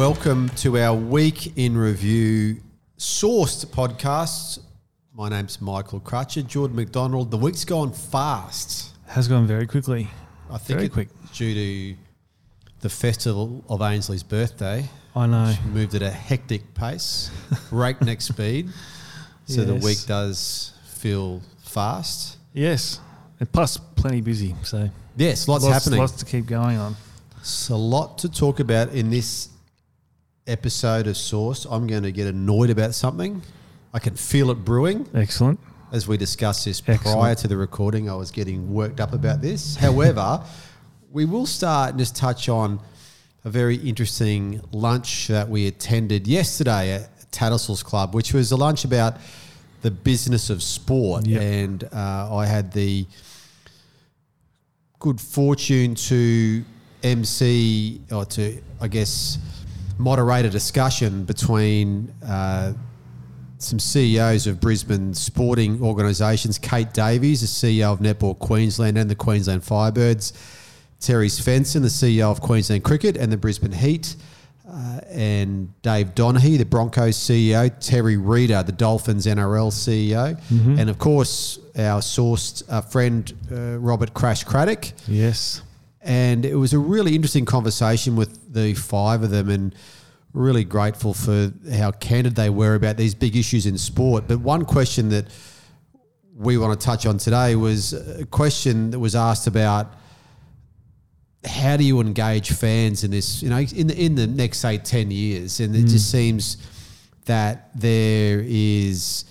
Welcome to our week in review sourced podcast. My name's Michael Crutcher, Jordan McDonald. The week's gone fast. Has gone very quickly. I think Very quick. due to the festival of Ainsley's birthday. I know. which moved at a hectic pace, breakneck speed. So the week does feel fast. Yes. And plus, plenty busy. So Yes, lots, happening. Lots to keep going on. It's a lot to talk about in this episode of Source. I'm going to get annoyed about something. I can feel it brewing. Excellent. As we discussed this Excellent. prior to the recording, I was getting worked up about this. However, we will start and just touch on a very interesting lunch that we attended yesterday at Tattersalls Club, which was a lunch about the business of sport. Yep. And uh, I had the good fortune to MC or to, I guess, moderate a discussion between uh, some CEOs of Brisbane sporting organisations. Kate Davies, the CEO of Netball Queensland and the Queensland Firebirds. Terry Svensson, the CEO of Queensland Cricket and the Brisbane Heat. Uh, and Dave Donaghy, the Broncos CEO. Terry Reader, the Dolphins NRL CEO. And of course, our sourced uh, friend, uh, Robert Crash Craddock Yes. And it was a really interesting conversation with the five of them and really grateful for how candid they were about these big issues in sport. But one question that we want to touch on today was a question that was asked about how do you engage fans in this you know in the, in the next say 10 years? And it just mm. seems that there is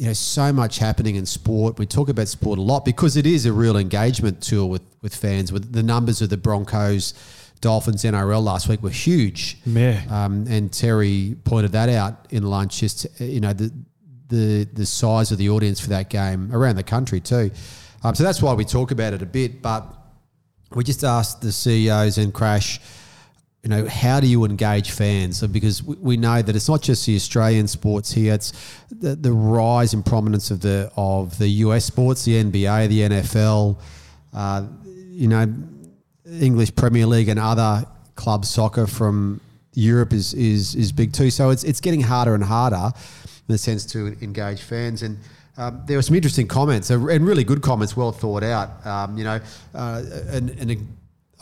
you know so much happening in sport we talk about sport a lot because it is a real engagement tool with with fans with the numbers of the Broncos Dolphins NRL last week were huge Yeah. um, and Terry pointed that out in lunch. Just you know the the the size of the audience for that game around the country too. Um, so that's why we talk about it a bit. But we just asked the CEOs and Crash, you know, how do you engage fans? So because we, know that it's not just the Australian sports here; it's the, the rise in prominence of the of the US sports, the NBA, the NFL. Uh, you know, English Premier League and other club soccer from Europe is is is big too. So it's it's getting harder and harder in the sense to engage fans. And um, there were some interesting comments uh, and really good comments, well thought out. Um, you know, uh, and, and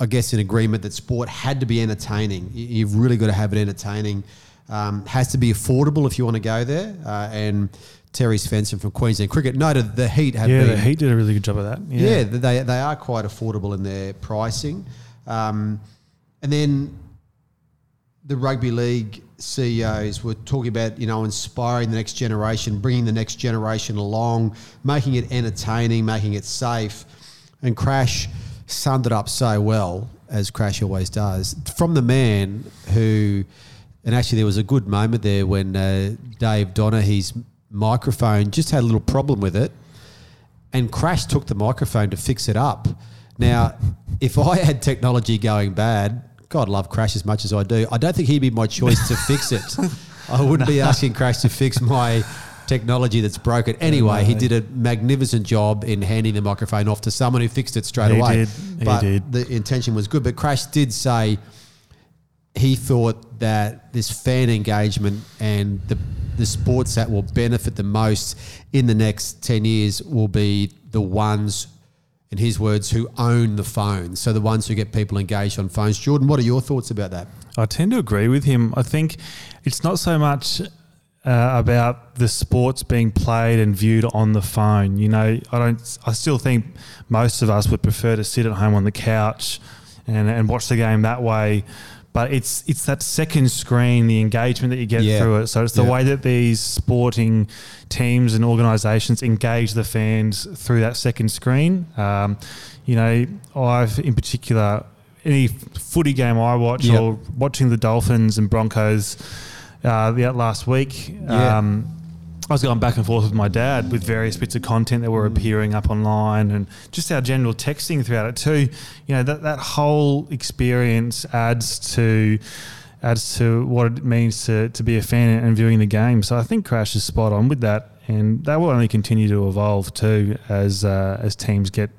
I guess in agreement that sport had to be entertaining. You- You've really got to have it entertaining. Um, has to be affordable if you want to go there. Uh, and Terry Svensson from Queensland Cricket noted the Heat have Yeah, been the Heat did a really good job of that. yeah, Yeah. they, they are quite affordable in their pricing. Um, and then the rugby league CEOs were talking about, you know, inspiring the next generation, bringing the next generation along, making it entertaining, making it safe. And Crash summed it up so well, as Crash always does, from the man who, and actually there was a good moment there when uh, Dave Donaghy's microphone just had a little problem with it and Crash took the microphone to fix it up. Now, if I had technology going bad, God love Crash as much as I do, I don't think he'd be my choice to fix it. I wouldn't be asking Crash to fix my technology that's broken. Anyway, he did a magnificent job in handing the microphone off to someone who fixed it straight away. He away. did. He But did. the intention was good. But Crash did say he thought that this fan engagement and the the sports that will benefit the most in the next 10 years will be the ones in his words who own the phone so the ones who get people engaged on phones jordan what are your thoughts about that I tend to agree with him. I think it's not so much uh, about the sports being played and viewed on the phone. You know, I don't. I still think most of us would prefer to sit at home on the couch and, and watch the game that way. But it's it's that second screen, the engagement that you get Yeah. through it. So it's the Yeah. way that these sporting teams and organisations engage the fans through that second screen. Um, you know, I've in particular any footy game I watch Yeah. or watching the Dolphins and Broncos uh, last week. Yeah. Um, I was going back and forth with my dad with various bits of content that were appearing up online and just our general texting throughout it too. You know, that, that whole experience adds to adds to what it means to, to be a fan and viewing the game. So I think Crash is spot on with that. And that will only continue to evolve too as uh, as teams get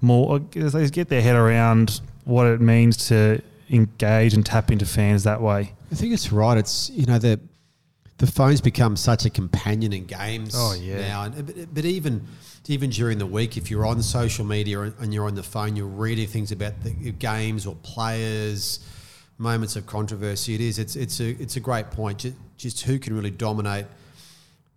more as they get their head around what it means to engage and tap into fans that way. I think it's right. It's you know the the phone's become such a companion in games. Oh, yeah. Now, and, but, but even even during the week, if you're on social media and you're on the phone, you're reading things about the games or players, moments of controversy. It is. It's it's a it's a great point. Just, just who can really dominate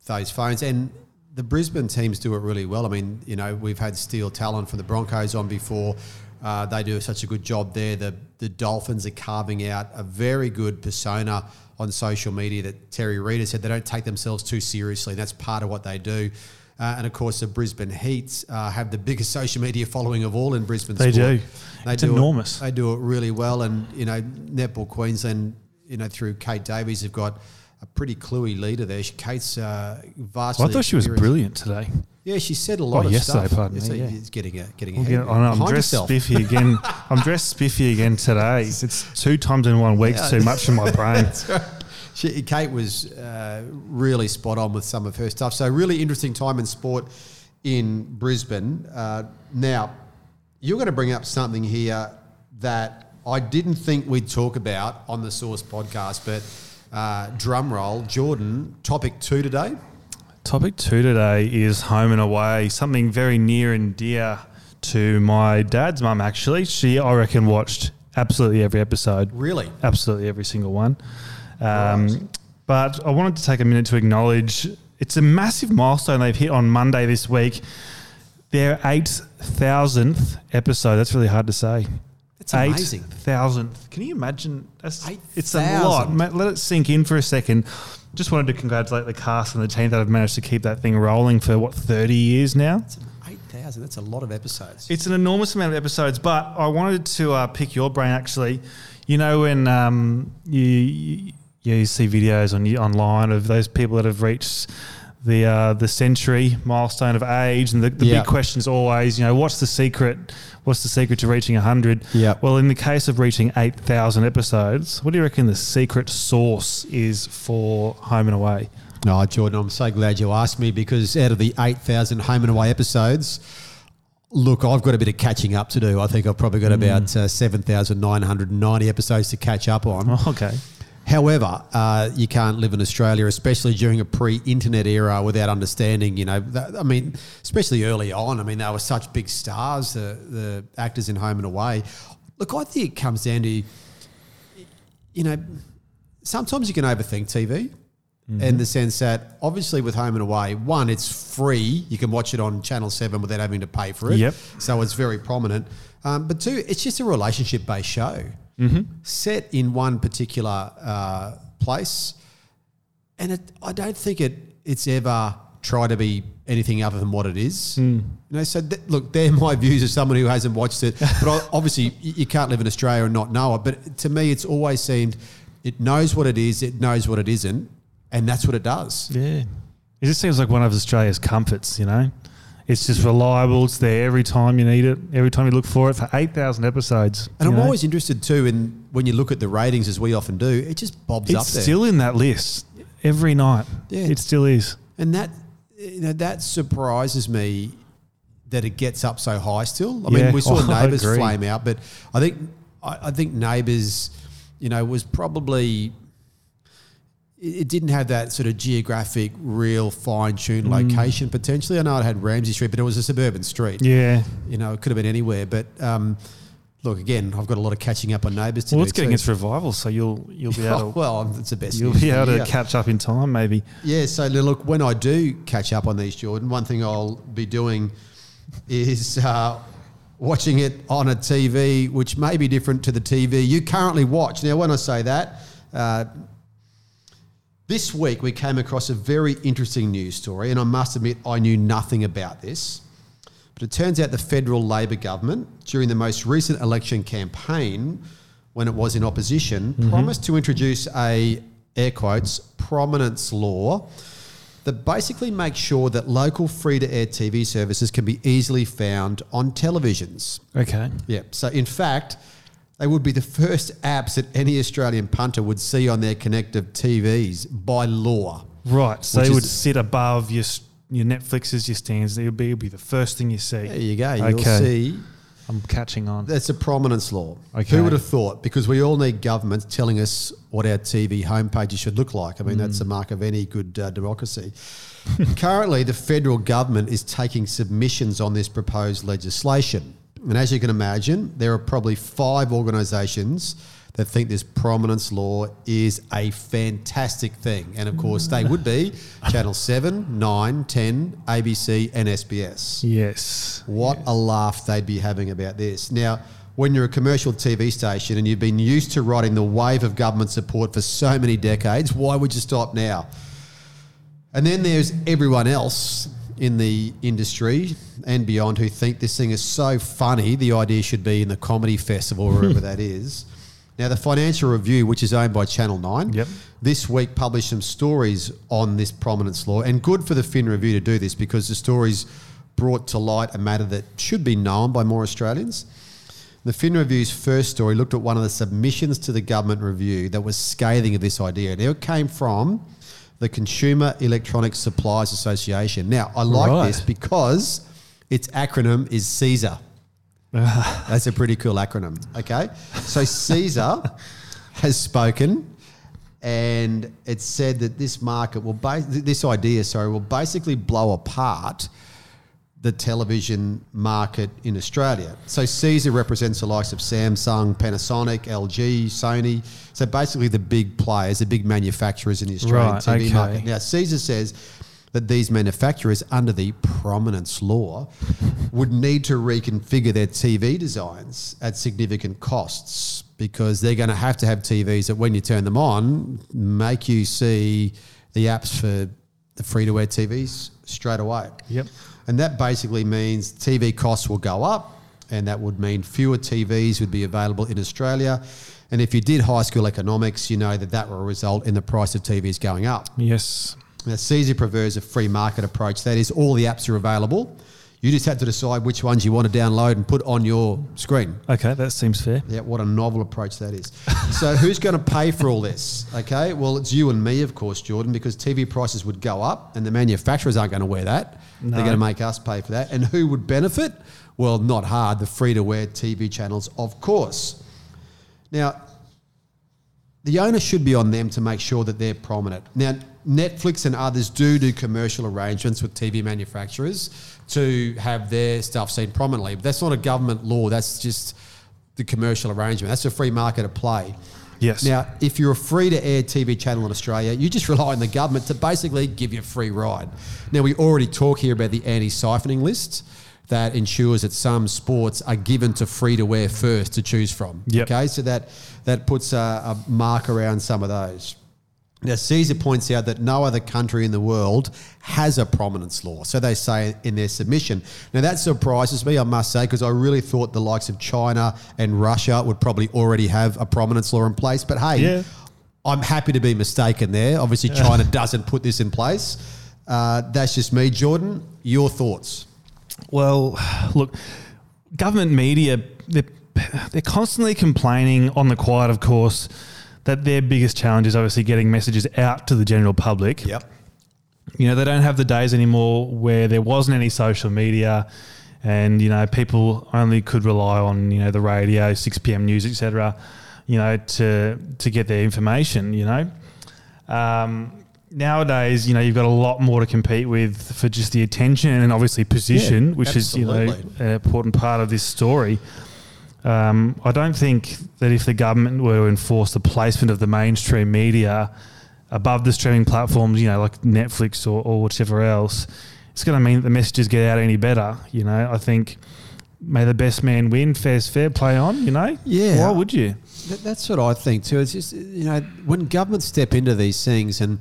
those phones and. The Brisbane teams do it really well. I mean, you know, we've had Steel Talon from the Broncos on before. Uh, they do such a good job there. The the Dolphins are carving out a very good persona on social media that Terry Reid said they don't take themselves too seriously. That's part of what they do. Uh, and of course, the Brisbane Heats uh, have the biggest social media following of all in Brisbane. They sport. do. They it's do enormous. It, they do it really well, and you know, Netball Queensland, you know, through Kate Davies, have got a pretty cluey leader there. She, Kate's uh, vastly. Well, I thought she was brilliant today. Yeah, she said a lot oh, of yesterday, stuff. pardon me. Yeah. It's getting a, getting we'll. Get, I I'm dressed yourself. spiffy again. I'm dressed spiffy again today. It's two times in one week. Yeah. Too much for my brain. she, Kate was uh, really spot on with some of her stuff. So really interesting time in sport in Brisbane. Uh, now, you're going to bring up something here that I didn't think we'd talk about on the Source podcast, but uh, drum roll, Jordan. Topic two today. Topic two today is home and away, something very near and dear to my dad's mum, actually. She, I reckon, watched absolutely every episode. Really? Absolutely every single one. Um, right. But I wanted to take a minute to acknowledge it's a massive milestone they've hit on Monday this week. Their 8,000th episode. That's really hard to say. It's amazing. 8,000th. Can you imagine? That's, 8, it's a lot. Let it sink in for a second just wanted to congratulate the cast and the team that have managed to keep that thing rolling for what thirty years now. That's eight thousand. That's a lot of episodes. It's an enormous amount of episodes. But I wanted to uh, pick your brain actually. You know when um, you, you you see videos on online of those people that have reached the uh, the century milestone of age, and the, the big question is always, you know, what's the secret? What's the secret to reaching hundred? Yeah. Well, in the case of reaching eight thousand episodes, what do you reckon the secret sauce is for Home and Away? No, Jordan, I'm so glad you asked me because out of the eight thousand Home and Away episodes. Look, I've got a bit of catching up to do. I think I've probably got mm. about uh, 7,990 episodes to catch up on. Oh, okay. However, uh, you can't live in Australia, especially during a pre-internet era, without understanding. You know, that, I mean, especially early on. I mean, they were such big stars, the the actors in Home and Away. Look, I think it comes down to, you know, sometimes you can overthink TV. Mm-hmm. In the sense that obviously with Home and Away, one, it's free. You can watch it on Channel 7 without having to pay for it. Yep. So it's very prominent. Um, but two, it's just a relationship based show mm-hmm. set in one particular uh, place, and it, I don't think it it's ever tried to be anything other than what it is. Mm. You know, so th- look, they're my views as someone who hasn't watched it. But obviously, you can't live in Australia and not know it. But to me, it's always seemed it knows what it is, it knows what it isn't, and that's what it does. Yeah, it just seems like one of Australia's comforts. You know. It's just reliable. It's there every time you need it. Every time you look for it for eight thousand episodes. And I'm know? always interested too in when you look at the ratings, as we often do. It just bobs it's up there. It's still in that list every night. Yeah, it still is. And that you know that surprises me that it gets up so high still. I yeah. mean, we saw oh, Neighbours flame out, but I think I, I think Neighbours, you know, was probably it didn't have that sort of geographic, real fine tuned mm. location potentially. I know it had Ramsay Street, but it was a suburban street. Yeah. You know, it could have been anywhere. But um, look, again, I've got a lot of catching up on neighbours to well, do. it's getting its revival, so you'll you'll be able to. well, it's the best. You'll be able to catch up in time, maybe. Yeah. So look, when I do catch up on these, Jordan, one thing I'll be doing is. Uh, watching it on a TV, which may be different to the TV you currently watch. Now, when I say that, uh, this week, we came across a very interesting news story, and I must admit, I knew nothing about this. But it turns out the federal Labor government, during the most recent election campaign, when it was in opposition, mm-hmm. promised to introduce a, air quotes, prominence law that basically makes sure that local free to air TV services can be easily found on televisions. Okay. Yeah. So, in fact, they would be the first apps that any Australian punter would see on their connected TVs by law. Right. So they would sit above your your Netflixes, your Stans. It would be, it would be the first thing you see. There you go. You'll see I'm catching on. That's a prominence law. Okay. Who would have thought? Because we all need governments telling us what our TV homepages should look like. I mean, that's the Mm. mark of any good uh, democracy. Currently, the federal government is taking submissions on this proposed legislation. And as you can imagine, there are probably five organisations that think this prominence law is a fantastic thing. And of course, they would be Channel 7, 9, 10, ABC, and SBS. Yes. What a laugh they'd be having about this. Now, when you're a commercial TV station and you've been used to riding the wave of government support for so many decades, why would you stop now? And then there's everyone else in the industry and beyond who think this thing is so funny, the idea should be in the comedy festival, or wherever that is. Now, the Financial Review, which is owned by Channel 9, Yep. this week published some stories on this prominence law, and good for the Fin Review to do this because the stories brought to light a matter that should be known by more Australians. The Fin Review's first story looked at one of the submissions to the government review that was scathing of this idea. Now, it came from the Consumer Electronics Suppliers Association. Now, I like Right. this because its acronym is CESA. That's a pretty cool acronym. Okay. So Caesar has spoken and it said that this market will, ba- this idea, sorry, will basically blow apart the television market in Australia. So Caesar represents the likes of Samsung, Panasonic, LG, Sony. So basically the big players, the big manufacturers in the Australian Right, TV okay. market. Now Caesar says that these manufacturers under the prominence law would need to reconfigure their TV designs at significant costs because they're going to have to have TVs that when you turn them on make you see the apps for the free to air TVs straight away. Yep. And that basically means TV costs will go up, and that would mean fewer TVs would be available in Australia. And if you did high school economics, you know that that will result in the price of TVs going up. Yes. Now, Caesar prefers a free market approach. That is, all the apps are available. You just had to decide which ones you want to download and put on your screen. Okay, that seems fair. Yeah, what a novel approach that is. so, who's going to pay for all this? Okay, well, it's you and me, of course, Jordan, because TV prices would go up and the manufacturers aren't going to wear that. They're going to make us pay for that. And who would benefit? Well, not hard, the free to wear TV channels, of course. Now, the onus should be on them to make sure that they're prominent. Now, Netflix and others do do commercial arrangements with TV manufacturers to have their stuff seen prominently. But that's not a government law. That's just the commercial arrangement. That's a free market at play. Yes. Now, if you're a free to air TV channel in Australia, you just rely on the government to basically give you a free ride. Now, we already talk here about the anti siphoning list that ensures that some sports are given to free to air first to choose from. Yep. Okay, so that, that puts a, a mark around some of those. Now, Caesar points out that no other country in the world has a prominence law. So they say in their submission. Now, that surprises me, I must say, because I really thought the likes of China and Russia would probably already have a prominence law in place. But hey, Yeah. I'm happy to be mistaken there. Obviously, China doesn't put this in place. Uh, that's just me. Jordan, your thoughts? Well, look, government media, they're, they're constantly complaining on the quiet, of course, that their biggest challenge is obviously getting messages out to the general public. Yep. You know, they don't have the days anymore where there wasn't any social media and, you know, people only could rely on, you know, the radio, 6 p.m. news, etc., you know, to, to get their information, you know. Um, nowadays, you know, you've got a lot more to compete with for just the attention and obviously position, Yeah, which is, you know, an important part of this story. Um, I don't think that if the government were to enforce the placement of the mainstream media above the streaming platforms, you know, like Netflix or, or whatever else, it's going to mean that the messages get out any better. You know, I think may the best man win, fair's fair, play on. You know, Yeah. Why would you? That, that's what I think too. It's just you know when governments step into these things, and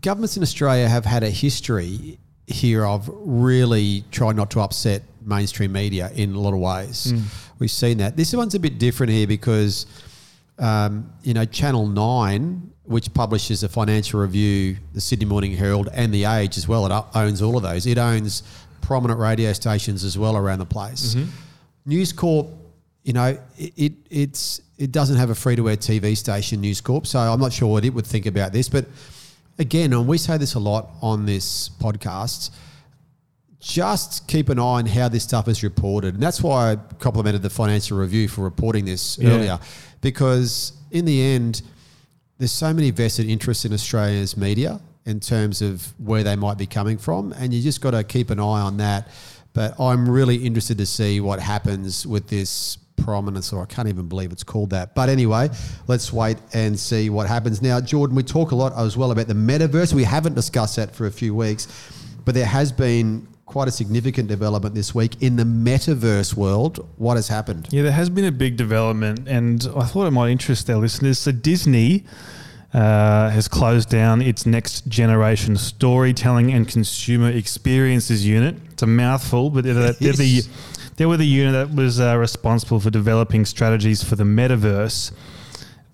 governments in Australia have had a history here of really trying not to upset mainstream media in a lot of ways. We've seen that. This one's a bit different here because um, you know Channel Nine, which publishes the Financial Review, the Sydney Morning Herald, and the Age as well. It owns all of those. It owns prominent radio stations as well around the place. News Corp, you know, it, it it's it doesn't have a free to air TV station, News Corp. So I'm not sure what it would think about this. But again, and we say this a lot on this podcast. Just keep an eye on how this stuff is reported. And that's why I complimented the Financial Review for reporting this Yeah. earlier, because in the end, there's so many vested interests in Australia's media in terms of where they might be coming from, and you just got to keep an eye on that. But I'm really interested to see what happens with this prominence, or I can't even believe it's called that. But anyway, let's wait and see what happens. Now, Jordan, we talk a lot as well about the metaverse. We haven't discussed that for a few weeks, but there has been quite a significant development this week in the metaverse world. What has happened? Yeah, there has been a big development, and I thought it might interest our listeners. So, Disney uh, has closed down its next generation storytelling and consumer experiences unit. It's a mouthful, but they're, they're the, they were the unit that was uh, responsible for developing strategies for the metaverse.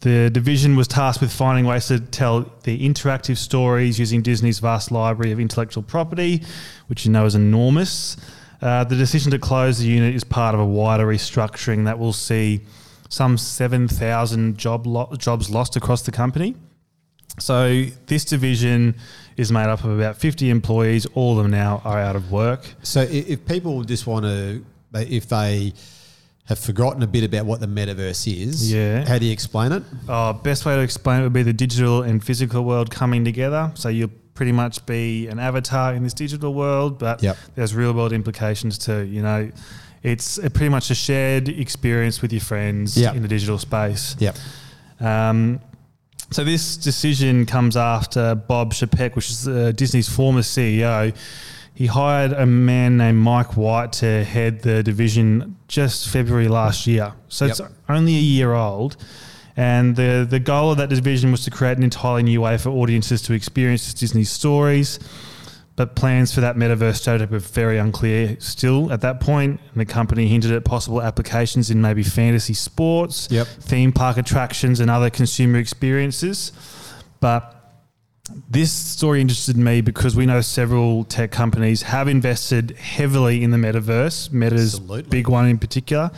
The division was tasked with finding ways to tell the interactive stories using Disney's vast library of intellectual property, which you know is enormous. Uh, the decision to close the unit is part of a wider restructuring that will see some 7,000 job lo- jobs lost across the company. So, this division is made up of about 50 employees. All of them now are out of work. So if people just want to, if they have forgotten a bit about what the metaverse is, Yeah. how do you explain it? Uh, best way to explain it would be the digital and physical world coming together. So you'll pretty much be an avatar in this digital world, but Yep. there's real world implications too. You know, it's a pretty much a shared experience with your friends Yep. in the digital space. Yep. Um, so this decision comes after Bob Chapek, which is uh, Disney's former CEO. He hired a man named Mike White to head the division just February last year. So it's only a year old. And the, the goal of that division was to create an entirely new way for audiences to experience Disney stories. But plans for that metaverse strategy were very unclear still at that point. point, and the company hinted at possible applications in maybe fantasy sports, Yep. theme park attractions, and other consumer experiences. But this story interested me because we know several tech companies have invested heavily in the metaverse. Meta's Absolutely. big one in particular.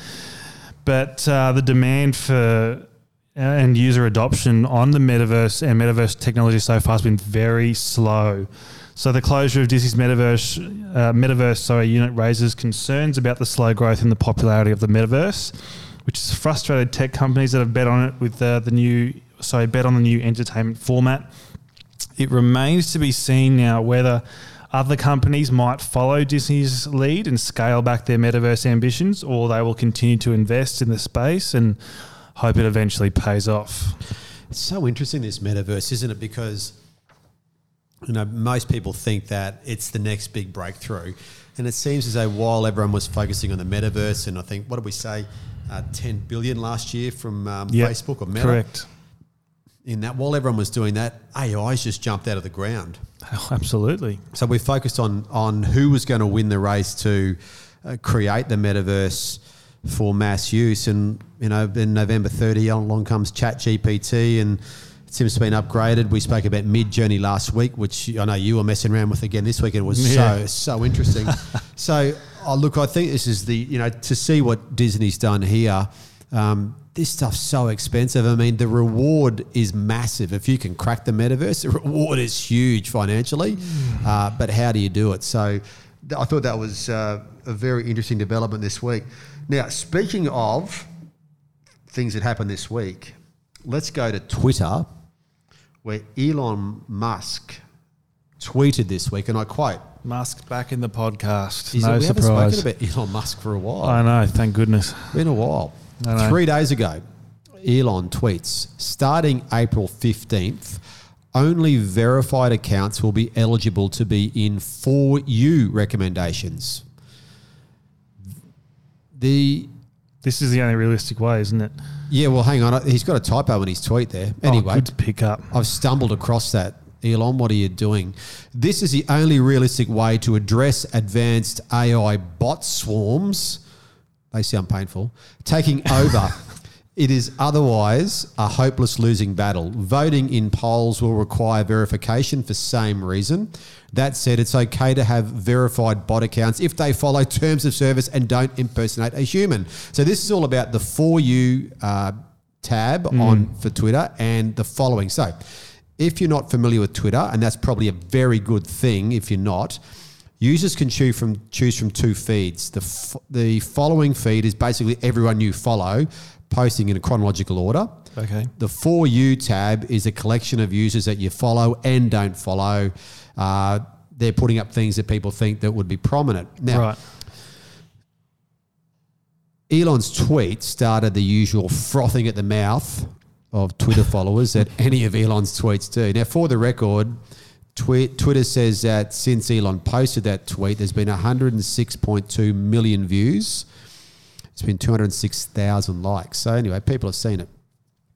But uh, the demand for uh, and user adoption on the metaverse and metaverse technology so far has been very slow. So the closure of Disney's metaverse, uh, metaverse sorry, unit raises concerns about the slow growth in the popularity of the metaverse, which has frustrated tech companies that have bet on it with uh, the new, sorry, bet on the new entertainment format. It remains to be seen now whether other companies might follow Disney's lead and scale back their metaverse ambitions, or they will continue to invest in the space and hope it eventually pays off. It's so interesting this metaverse, isn't it? Because you know most people think that it's the next big breakthrough, and it seems as though while everyone was focusing on the metaverse, and I think what did we say, uh, ten billion last year from um, Yeah, Facebook or Meta, Correct. In that while everyone was doing that, AI's just jumped out of the ground. Oh, absolutely. So we focused on on who was going to win the race to uh, create the metaverse for mass use, and you know, in November 30, along comes ChatGPT, and it seems to have been upgraded. We spoke about Midjourney last week, which I know you were messing around with again this week. and It was Yeah. so so interesting. so, oh, look, I think this is the you know to see what Disney's done here. Um, this stuff's so expensive. I mean, the reward is massive. If you can crack the metaverse, the reward is huge financially. Uh, but how do you do it? So th- I thought that was uh, a very interesting development this week. Now, speaking of things that happened this week, let's go to Twitter, where Elon Musk tweeted this week, and I quote, Musk back in the podcast. he no said, we surprise. haven't spoken about Elon Musk for a while. I know. Thank goodness. Been a while. Three days ago, Elon tweets starting April 15th, only verified accounts will be eligible to be in For You recommendations. The This is the only realistic way, isn't it? yeah, well, hang on. He's got a typo in his tweet there. Oh, anyway, oh, good to pick up. I've stumbled across that. Elon, what are you doing? This is the only realistic way to address advanced AI bot swarms. They sound painful. Taking over. it is otherwise a hopeless losing battle. Voting in polls will require verification for same reason. That said, it's okay to have verified bot accounts if they follow terms of service and don't impersonate a human. So this is all about the For You uh, tab on for Twitter and the following. So, if you're not familiar with Twitter, and that's probably a very good thing if you're not, Users can choose from choose from two feeds. The f- the following feed is basically everyone you follow, posting in a chronological order. Okay. The For You tab is a collection of users that you follow and don't follow. Uh, they're putting up things that people think that would be prominent. Now, Right. Elon's tweet started the usual frothing at the mouth of Twitter followers that any of Elon's tweets do. Now, for the record, Twitter says that since Elon posted that tweet, there's been 106.2 million views. It's been 206,000 likes. So, anyway, people have seen it.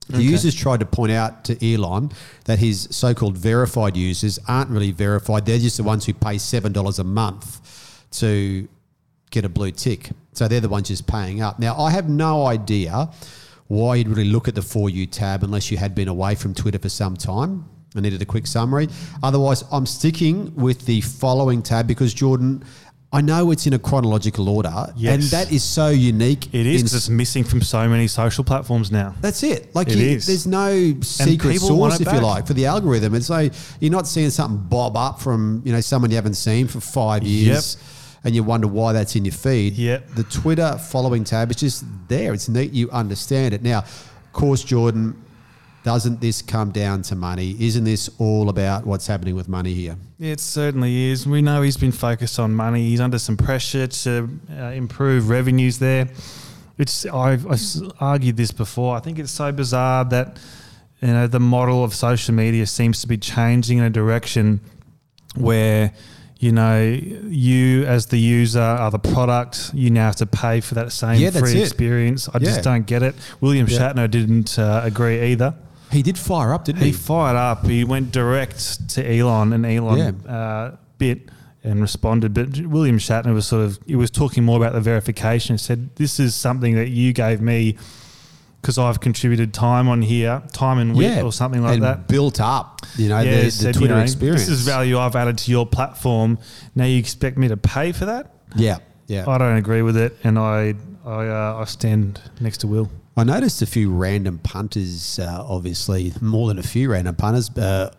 The users tried to point out to Elon that his so called verified users aren't really verified. They're just the ones who pay $7 a month to get a blue tick. So they're the ones just paying up. Now, I have no idea why you'd really look at the For You tab unless you had been away from Twitter for some time. I needed a quick summary. Otherwise, I'm sticking with the following tab because, Jordan, I know it's in a chronological order, Yes. and that is so unique. It is it's missing from so many social platforms now. that's it. Like It you, is. there's no secret sauce, if you like, for the algorithm. It's like you're not seeing something bob up from you know someone you haven't seen for five years, and you wonder why that's in your feed. Yep. The Twitter following tab is just there. It's neat. You understand it now. Of course, Jordan. Doesn't this come down to money? Isn't this all about what's happening with money here? It certainly is. We know he's been focused on money. He's under some pressure to uh, improve revenues there. It's I've, I've argued this before. I think it's so bizarre that you know the model of social media seems to be changing in a direction where you know you as the user are the product. You now have to pay for that same Yeah, free experience. I Yeah. just don't get it. William Yeah. Shatner didn't uh, agree either. He did fire up, didn't He he? fired up. He went direct to Elon, and Elon uh, bit and responded. But William Shatner was sort of he was talking more about the verification. He said, "This is something that you gave me because I've contributed time on here, time and wit, or something like and that." Built up, you know, Yeah, the, the said, you Twitter know, experience. This is value I've added to your platform. Now you expect me to pay for that? Yeah, yeah. I don't agree with it, and I I, uh, I stand next to Will. I noticed a few random punters, uh, obviously more than a few random punters, uh,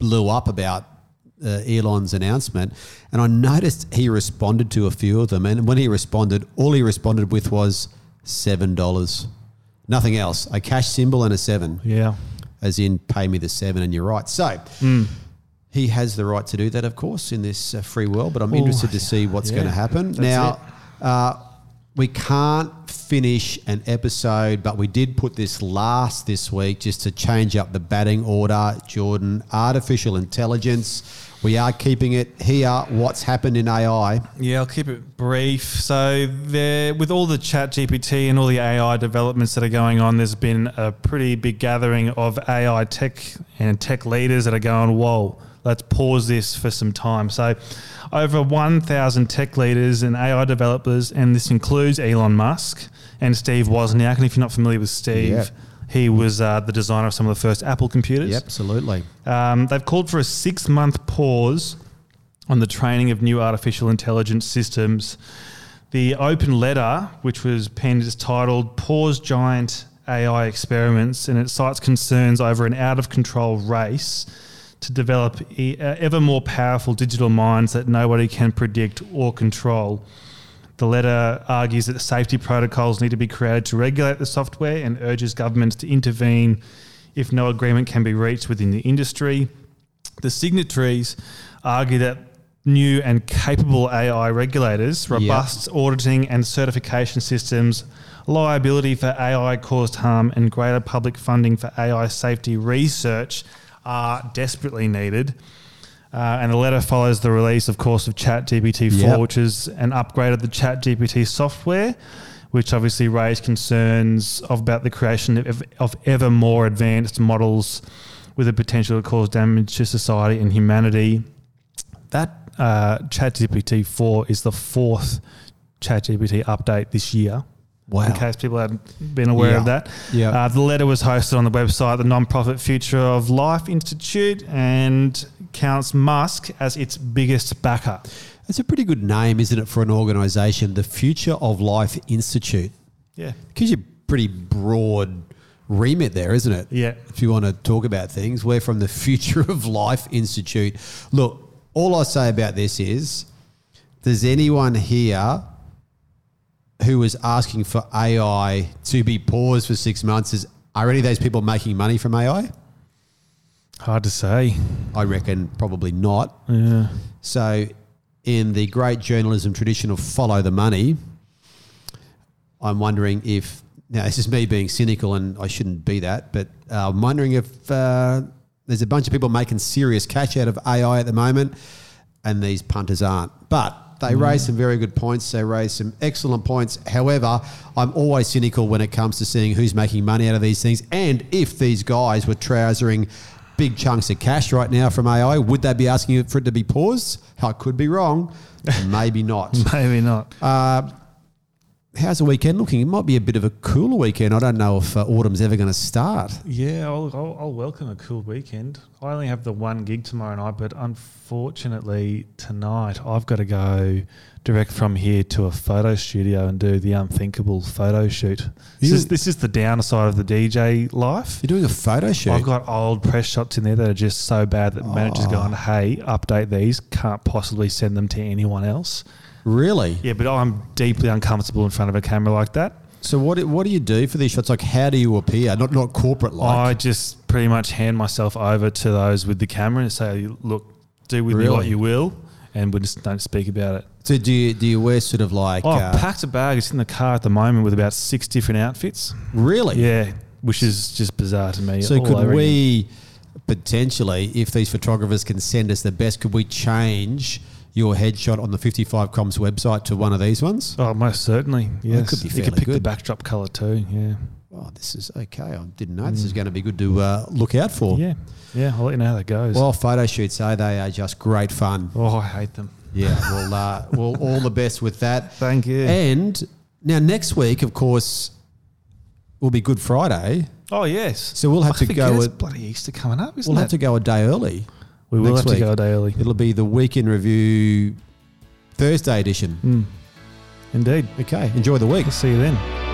blew up about uh, Elon's announcement, and I noticed he responded to a few of them. And when he responded, all he responded with was seven dollars, nothing else. A cash symbol and a seven, Yeah. as in pay me the seven, and you're right. So. Hmm. He has the right to do that, of course, in this uh, free world. But I'm Ooh, interested to see what's yeah, going to happen. Now, uh, we can't finish an episode, but we did put this last this week just to change up the batting order. Jordan, artificial intelligence. We are keeping it here. What's happened in AI? Yeah, I'll keep it brief. So there, with all the ChatGPT and all the AI developments that are going on, there's been a pretty big gathering of AI tech and tech leaders that are going, "Whoa, let's pause this for some time." So, over 1,000 tech leaders and AI developers, and this includes Elon Musk and Steve Wozniak. And if you're not familiar with Steve, Yep. He was uh, the designer of some of the first Apple computers. Yep, absolutely. Um, they've called for a six month pause on the training of new artificial intelligence systems. The open letter, which was penned, is titled Pause Giant AI Experiments, and it cites concerns over an out of control race to develop e- uh, ever more powerful digital minds that nobody can predict or control. The letter argues that safety protocols need to be created to regulate the software and urges governments to intervene if no agreement can be reached within the industry. The signatories argue that new and capable AI regulators, robust auditing and certification systems, liability for AI caused harm, and greater public funding for AI safety research are desperately needed. Uh, and the letter follows the release, of course, of ChatGPT 4, Yep. which is an upgrade of the ChatGPT software, which obviously raised concerns of, about the creation of, of ever more advanced models with the potential to cause damage to society and humanity. That uh, ChatGPT 4 is the fourth ChatGPT update this year. Wow. In case people hadn't been aware of that. Yeah. Uh, the letter was hosted on the website, the Nonprofit Future of Life Institute, and counts Musk as its biggest backer. It's a pretty good name, isn't it, for an organisation? The Future of Life Institute. Yeah. Gives you a pretty broad remit there, isn't it? Yeah. If you want to talk about things, we're from the Future of Life Institute. Look, all I say about this is Does anyone here who is asking for AI to be paused for six months is are any of those people making money from AI? Hard to say. I reckon probably not. Yeah. So, in the great journalism tradition of follow the money, I'm wondering if now this is me being cynical, and I shouldn't be that, but uh, I'm wondering if uh, there's a bunch of people making serious cash out of AI at the moment, and these punters aren't. But they raise some very good points. They raise some excellent points. However, I'm always cynical when it comes to seeing who's making money out of these things, and if these guys were trousering big chunks of cash right now from AI, would they be asking for it to be paused? I could be wrong. Maybe not. Maybe not. Uh, how's the weekend looking? It might be a bit of a cooler weekend. I don't know if uh, autumn's ever going to start. Yeah, I'll, I'll, I'll welcome a cool weekend. I only have the one gig tomorrow night, but unfortunately tonight I've got to go direct from here to a photo studio and do the unthinkable photo shoot. This is, this is the downside of the DJ life. You're doing a photo shoot. I've got old press shots in there that are just so bad that managers Oh. going, hey, update these, can't possibly send them to anyone else. Really? Yeah, but I'm deeply uncomfortable in front of a camera like that. So what do- what do you do for these shots? Like, how do you appear? Not not corporate like. I just pretty much hand myself over to those with the camera and say, look, do with me Really? what you will, and we just don't speak about it. so do you do you wear sort of like? Oh, uh, I've packed a bag. It's in the car at the moment with about six different outfits. really? Yeah, which is just bizarre to me. So all could over again. we potentially, if these photographers can send us the best, could we change your headshot on the 55 Comms website to one of these ones? Oh, most certainly. Yes. could be you could pick the backdrop colour too. Yeah. Oh, this is okay. I didn't know this is going to be good to uh, look out for. Mm. Yeah. Yeah. I'll let you know how that goes. Well, photo shoots, eh? They are just great fun. oh, I hate them. Yeah. well, uh, well, all the best with that. Thank you. And now next week, of course, will be Good Friday, oh, yes. so we'll have I to go. it's bloody Easter coming up, isn't we'll it? have to go a day early. We will have week. to go a day early. It'll be the week in review Thursday edition. Mm. Indeed. Okay. Enjoy the week. We'll see you then.